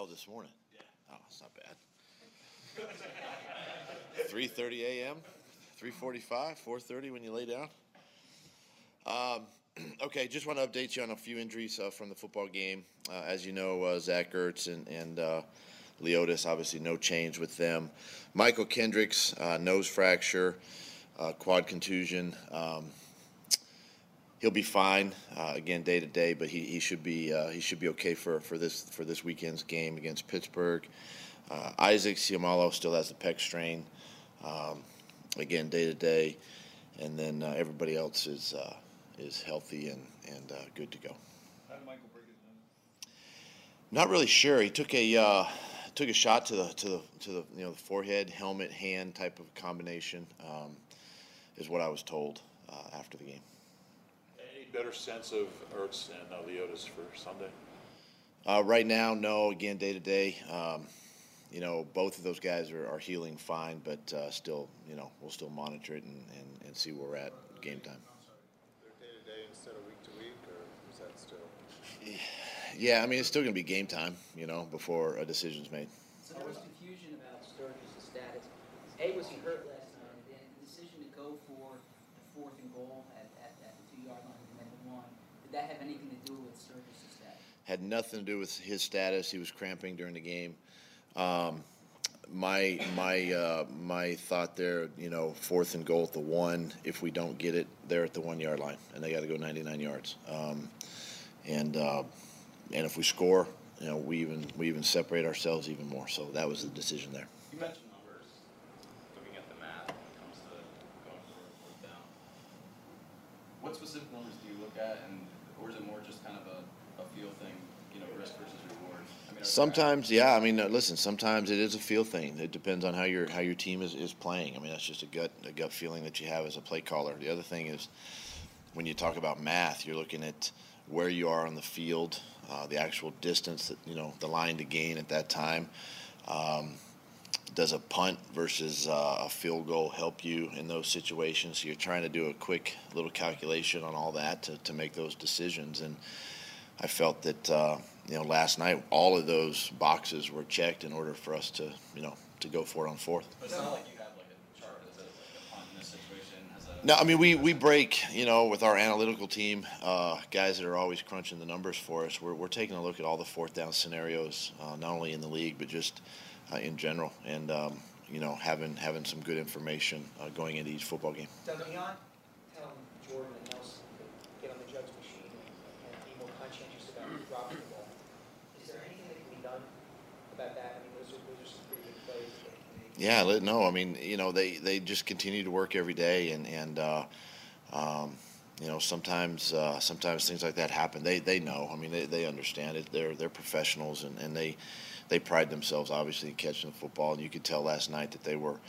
Oh, this morning. Yeah. Oh, it's not bad. 3:30 a.m., 3:45, 4:30 when you lay down. Um, okay, just want to update you on a few injuries uh, from the football game. Uh, as you know, uh, Zach Ertz and, and uh, Leodis, obviously no change with them. Mychal Kendricks, uh, nose fracture, uh, quad contusion. Um, he'll be fine uh, again day to day, but he, he should be uh, he should be okay for, for this for this weekend's game against Pittsburgh. Uh, Isaac Seumalo still has the pec strain, um, again day to day, and then uh, everybody else is uh, is healthy and and uh, good to go. How did Mychal break his nose? Not really sure. He took a took a shot to the to the to the you know the forehead, helmet, hand type of combination, um, is what I was told after the game better sense of Ertz and uh, Leodis for Sunday? Uh, right now, no. Again, day to day, um, you know, both of those guys are, are healing fine, but uh, still, you know, we'll still monitor it and, and, and see where we're at game time. Day to day instead of week to week, or is that still? Yeah, I mean, it's still going to be game time, you know, before a decision's made. So there was confusion about Sturgis' status. A, was he hurt last night? And then the decision to go for the fourth and goal at, at, at the two yard line one. Did that have anything to do with Sturgis' status? Had nothing to do with his status. He was cramping during the game. Um, my my uh, my thought there, you know, fourth and goal at the one. If we don't get it, they're at the one yard line, and they got to go 99 yards. Um, and uh, and if we score, you know, we even we even separate ourselves even more. So that was the decision there. You mentioned numbers. Looking at the math when it comes to going for a fourth down. What specific numbers do you look at, and or is it more just kind of a, a feel thing? You know, risk versus reward. I mean, sometimes, yeah. I mean, uh, listen. Sometimes it is a feel thing. It depends on how your how your team is, is playing. I mean, that's just a gut a gut feeling that you have as a play caller. The other thing is when you talk about math, you're looking at where you are on the field, uh, the actual distance that you know the line to gain at that time. Um, does a punt versus uh, a field goal help you in those situations? So you're trying to do a quick little calculation on all that to, to make those decisions. And I felt that uh, you know last night all of those boxes were checked in order for us to you know to go for it on fourth. But it's not like you have like a chart. Is it like a punt in this situation? Has a no, I mean we, we break you know with our analytical team, uh, guys that are always crunching the numbers for us. We're, we're taking a look at all the fourth down scenarios, uh, not only in the league but just uh, in general, and um, you know having having some good information uh, going into each football game. Doug, beyond telling Jordan and Nelson to get on the JUGS machine and, and be more conscientious about dropping the ball, is there anything that can be done about that? I mean, those are, those are some pretty good plays. Yeah, no, I mean, you know, they, they just continue to work every day, and and uh, um, you know, sometimes uh, sometimes things like that happen. They they know. I mean, they, they understand it. They're they're professionals, and, and they they pride themselves obviously in catching the football, and you could tell last night that they were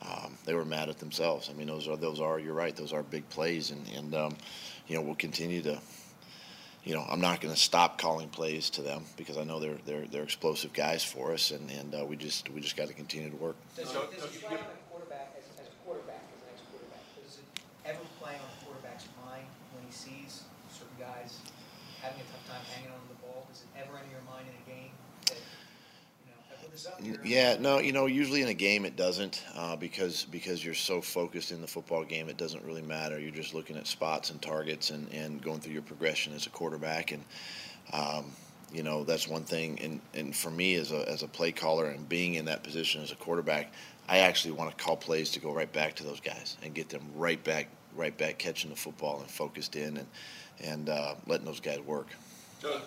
um, they were mad at themselves. I mean, those are those are you're right. Those are big plays, and and um, you know we'll continue to. You know, I'm not going to stop calling plays to them because I know they're they're they're explosive guys for us, and and uh, we just we just got to continue to work. Does, so, does it play on a quarterback as, as a quarterback as an ex-quarterback? Does it ever play on a quarterback's mind when he sees certain guys having a tough time hanging on to the ball? Does it ever enter your mind in a game yeah, no, you know, usually in a game it doesn't uh, because because you're so focused in the football game, it doesn't really matter. You're just looking at spots and targets and, and going through your progression as a quarterback, and um, you know that's one thing. And, and for me as a as a play caller and being in that position as a quarterback, I actually want to call plays to go right back to those guys and get them right back right back catching the football and focused in and and uh, letting those guys work. Uh,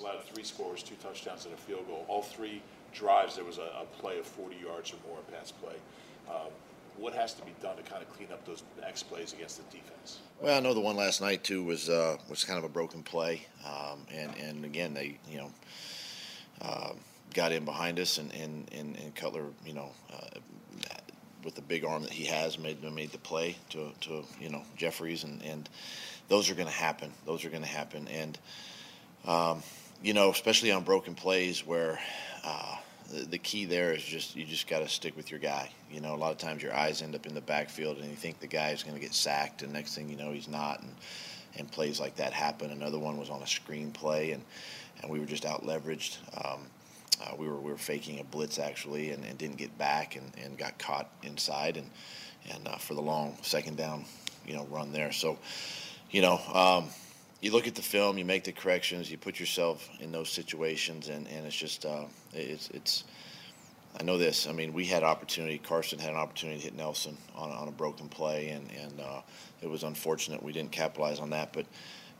allowed three scores, two touchdowns, and a field goal. All three drives, there was a, a play of 40 yards or more, pass play. Um, what has to be done to kind of clean up those X plays against the defense? Well, I know the one last night too was uh, was kind of a broken play, um, and and again they you know uh, got in behind us, and and and, and Cutler you know. Uh, with the big arm that he has, made made the play to, to you know Jeffries, and, and those are going to happen. Those are going to happen, and um, you know, especially on broken plays where uh, the, the, key there is just you just got to stick with your guy. You know, a lot of times your eyes end up in the backfield, and you think the guy is going to get sacked, and next thing you know, he's not, and and plays like that happen. Another one was on a screen play, and and we were just out leveraged. Um, uh, we were we were faking a blitz actually, and, and didn't get back, and, and got caught inside, and and uh, for the long second down, you know, run there. So, you know, um, you look at the film, you make the corrections, you put yourself in those situations, and, and it's just uh, it's it's. I know this. I mean, we had opportunity. Carson had an opportunity to hit Nelson on, on a broken play, and and uh, it was unfortunate we didn't capitalize on that. But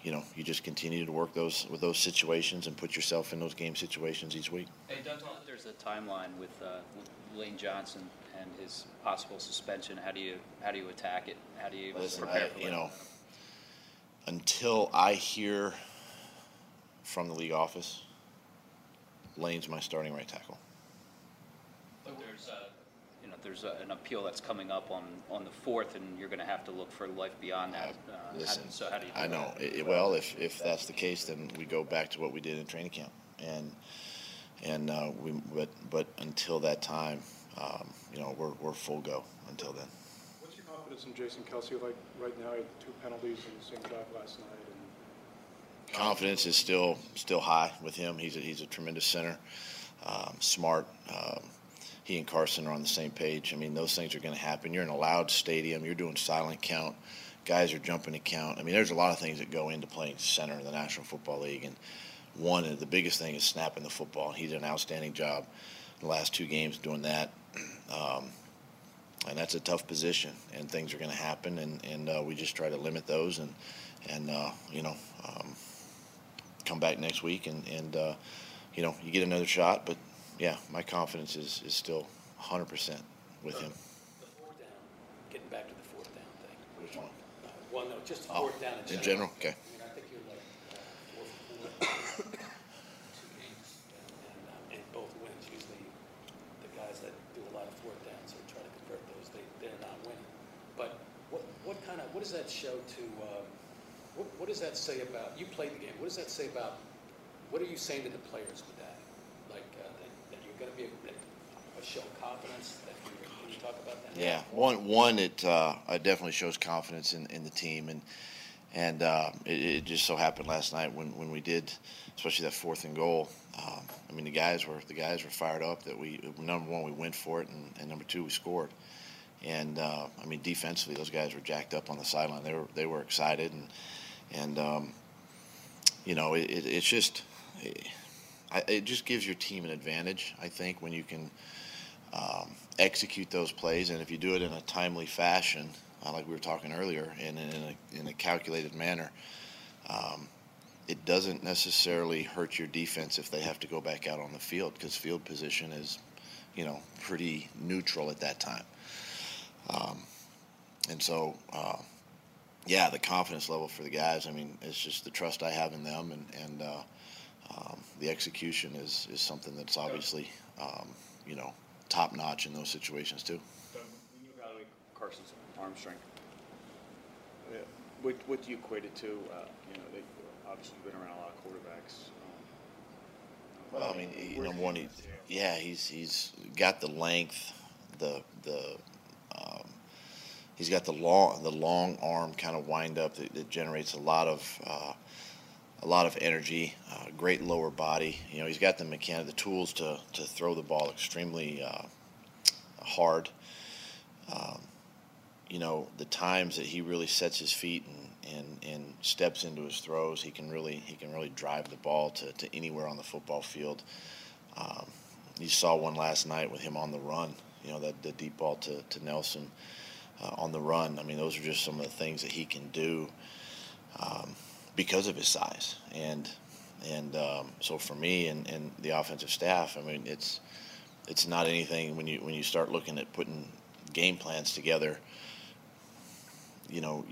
you know, you just continue to work those with those situations and put yourself in those game situations each week. Hey, Doug, there's a timeline with, uh, with Lane Johnson and his possible suspension. How do you how do you attack it? How do you Listen, prepare I, for you that? know, until I hear from the league office, Lane's my starting right tackle. But there's uh, you know there's a, an appeal that's coming up on, on the fourth, and you're going to have to look for life beyond that. Uh, how- Listen, so how do you? Do I know. it- well, if, if that's the case, then we go back to what we did in training camp, and and uh, we but but until that time, um, you know, we're we're full go until then. In Jason Kelce like right now? He had two penalties in the same drive last night, and confidence is still still high with him. He's a, he's a tremendous center, um, smart. Um, he and Carson are on the same page. I mean, those things are going to happen. You're in a loud stadium. You're doing silent count. Guys are jumping to count. I mean, there's a lot of things that go into playing center in the National Football League, and one of the biggest thing is snapping the football. He did an outstanding job the last two games doing that. Um, and that's a tough position, and things are going to happen, and, and uh, we just try to limit those, and and uh, you know, um, come back next week and, and uh, you know, you get another shot. But yeah, my confidence is, is still 100% with him. The fourth down, getting back to the fourth down thing. Which one? Well, no, just the Oh, down in general. in general? Okay. I mean, I think you're like four for four, two games, and, and, both wins, usually the guys that do a lot of fourth downs or try to convert they're not winning. But what, what kind of, what does that show to, um, what, what does that say about, you played the game, what does that say about, what are you saying to the players with that? Like, uh, that, that you're gonna be a, a show of confidence, that can you talk about that? Yeah, one one it uh, it definitely shows confidence in, in the team, and and uh, it, it just so happened last night when, when we did, especially that fourth and goal. Um, I mean, the guys were the guys were fired up that we number one we went for it, and, and number two we scored. And uh, I mean, defensively, those guys were jacked up on the sideline. They were they were excited, and and um, you know, it, it, it's just it, it just gives your team an advantage. I think when you can um, execute those plays, and if you do it in a timely fashion, uh, like we were talking earlier, and in a, in a calculated manner, um, it doesn't necessarily hurt your defense if they have to go back out on the field because field position is, you know, pretty neutral at that time. Um, and so, uh, yeah, the confidence level for the guys. I mean, it's just the trust I have in them, and and uh, um, the execution is is something that's obviously, um, you know, top notch in those situations too. When you evaluate Carson's arm strength, yeah, what, what do you equate it to? Uh, you know, they obviously been around a lot of quarterbacks. Um, Well, I mean, he, number one, he, yeah, he's he's got the length, the the he's got the long the long arm kind of wind up that, that generates a lot of uh, a lot of energy, uh, great lower body. You know, he's got the mechanic, the tools to to throw the ball extremely uh, hard. Um, you know, the times that he really sets his feet and, and, and steps into his throws, he can really he can really drive the ball to, to anywhere on the football field. Um, you saw one last night with him on the run. You know, that the deep ball to, to Nelson uh, on the run. I mean, those are just some of the things that he can do um, because of his size. And and um, so for me and, and the offensive staff, I mean, it's it's not anything when you when you start looking at putting game plans together. You know,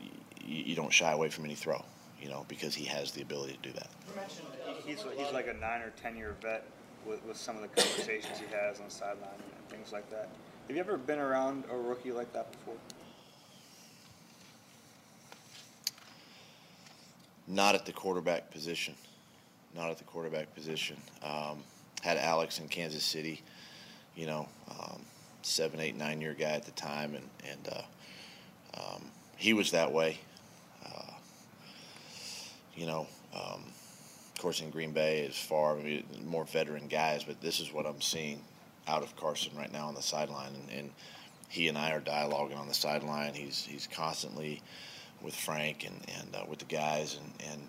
you, you don't shy away from any throw. You know, because he has the ability to do that. You mentioned he's, he's like a nine or ten year vet with, with some of the conversations he has on the sideline and things like that. Have you ever been around a rookie like that before? Not at the quarterback position. Not at the quarterback position. Um, had Alex in Kansas City, you know, um, seven, eight, nine year guy at the time, and and uh, um, he was that way. Uh, you know, um, course, in Green Bay is far more veteran guys, but this is what I'm seeing out of Carson right now on the sideline, and, and he and I are dialoguing on the sideline. He's he's constantly with Frank and and uh, with the guys, and and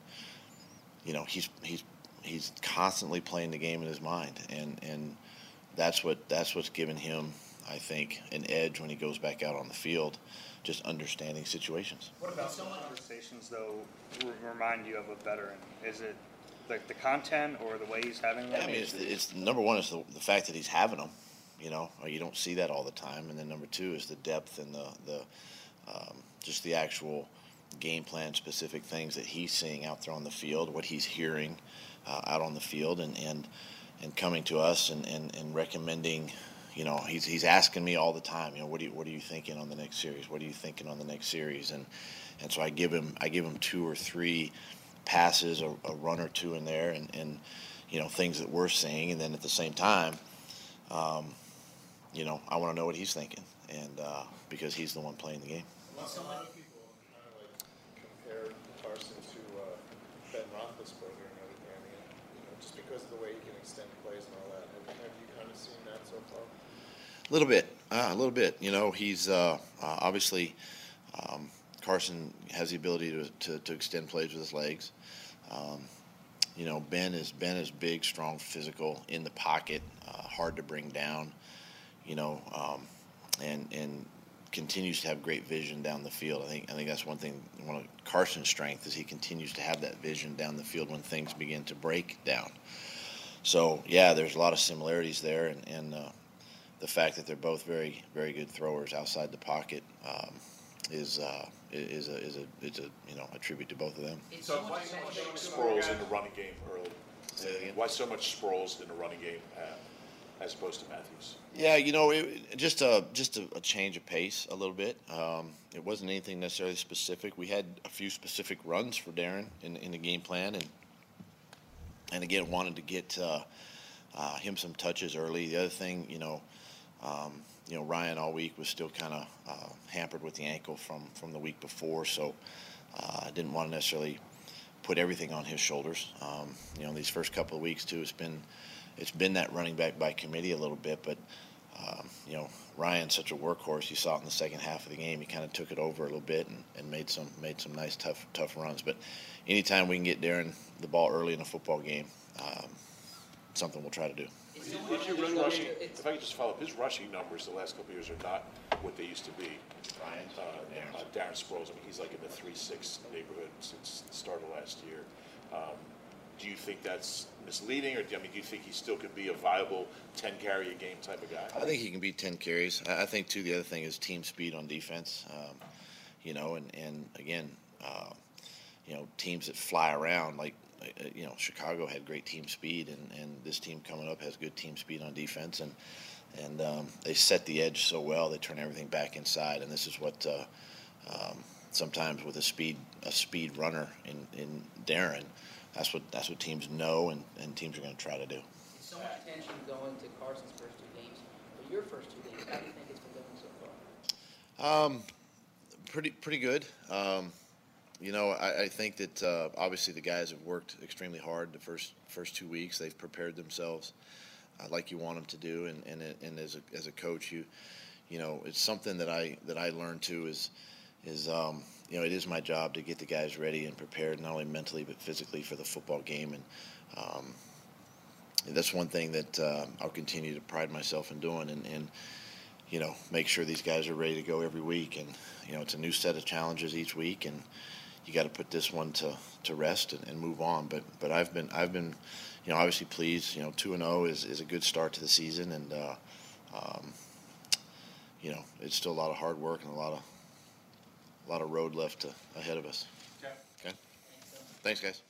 you know he's he's he's constantly playing the game in his mind, and and that's what that's what's given him, I think, an edge when he goes back out on the field, just understanding situations. What about some conversations though remind you of a veteran? Is it like the content or the way he's having them? Yeah, I mean, it's, it's number one is the, the fact that he's having them. You know, uh, you don't see that all the time, and then number two is the depth and the the um, just the actual game plan specific things that he's seeing out there on the field, what he's hearing uh, out on the field, and and and coming to us and, and, and recommending. You know, he's he's asking me all the time. You know, what do you what are you thinking on the next series? What are you thinking on the next series? And and so I give him I give him two or three passes, a, a run or two in there, and, and you know things that we're seeing, and then at the same time, um, you know, I want to know what he's thinking, and uh, because he's the one playing the game. A lot, a lot of people kind of like compare Carson to uh, Ben Roethlisberger and everything. I mean, you know, just because of the way he can extend plays and all that. Have, have you kind of seen that so far? A little bit, uh, a little bit. You know, he's uh, uh, obviously um, Carson has the ability to, to, to extend plays with his legs. Um, you know, Ben is Ben is big, strong, physical, in the pocket, uh, hard to bring down. You know, um, and and continues to have great vision down the field. I think I think that's one thing. One of Carson's strength is he continues to have that vision down the field when things begin to break down. So yeah, there's a lot of similarities there, and, and uh, the fact that they're both very very good throwers outside the pocket um, is uh, is a is a is a you know a tribute to both of them. So so why much so much attention. Sproles in the running game early? Say that again? Why so much Sproles in the running game uh, as opposed to Mathews? Yeah, you know, it, just a just a, a change of pace a little bit. Um, it wasn't anything necessarily specific. We had a few specific runs for Darren in in the game plan, and and again wanted to get uh, uh, him some touches early. The other thing, you know, um, you know Ryan all week was still kind of uh, hampered with the ankle from from the week before, so I didn't want to necessarily put everything on his shoulders. Um, you know, these first couple of weeks too, it's been it's been that running back by committee a little bit, but um, you know, Ryan's such a workhorse. You saw it in the second half of the game. He kind of took it over a little bit and, and made some made some nice tough tough runs. But anytime we can get Darren the ball early in a football game, um, something we'll try to do. It's If you run attention. rushing, if I could just follow up, his rushing numbers the last couple of years are not what they used to be. Ryan's? Uh, uh, Darren Sproles, I mean, he's like in the three-six neighborhood since the start of last year. Um, do you think that's misleading, or do, I mean, do you think he still could be a viable ten carry a game type of guy? I think he can be 10 carries. I I think, too, the other thing is team speed on defense. Um, you know, and, and again, uh, you know, teams that fly around, like, uh, you know, Chicago had great team speed, and, and this team coming up has good team speed on defense. And, and um, they set the edge so well, they turn everything back inside. And this is what uh, um, sometimes with a speed a speed runner in, in Darren, that's what that's what teams know and, and teams are going to try to do. It's so much attention going to Carson's first two games, but your first two games, how do you think it's been going so far? Um, pretty pretty good. Um, you know, I, I think that uh, obviously the guys have worked extremely hard the first first two weeks. They've prepared themselves uh, like you want them to do, and and, and as a as a coach, you you know, it's something that I that I learned too is is um, you know it is my job to get the guys ready and prepared not only mentally but physically for the football game, and um, that's one thing that uh, I'll continue to pride myself in doing, and. and you know, make sure these guys are ready to go every week. And, you know, it's a new set of challenges each week, and you got to put this one to, to rest and, and move on. But but I've been I've been, you know, obviously pleased. You know, two and zero is, is a good start to the season, and uh, um, you know, it's still a lot of hard work and a lot of a lot of road left to, ahead of us. Okay. Okay. Thanks, guys.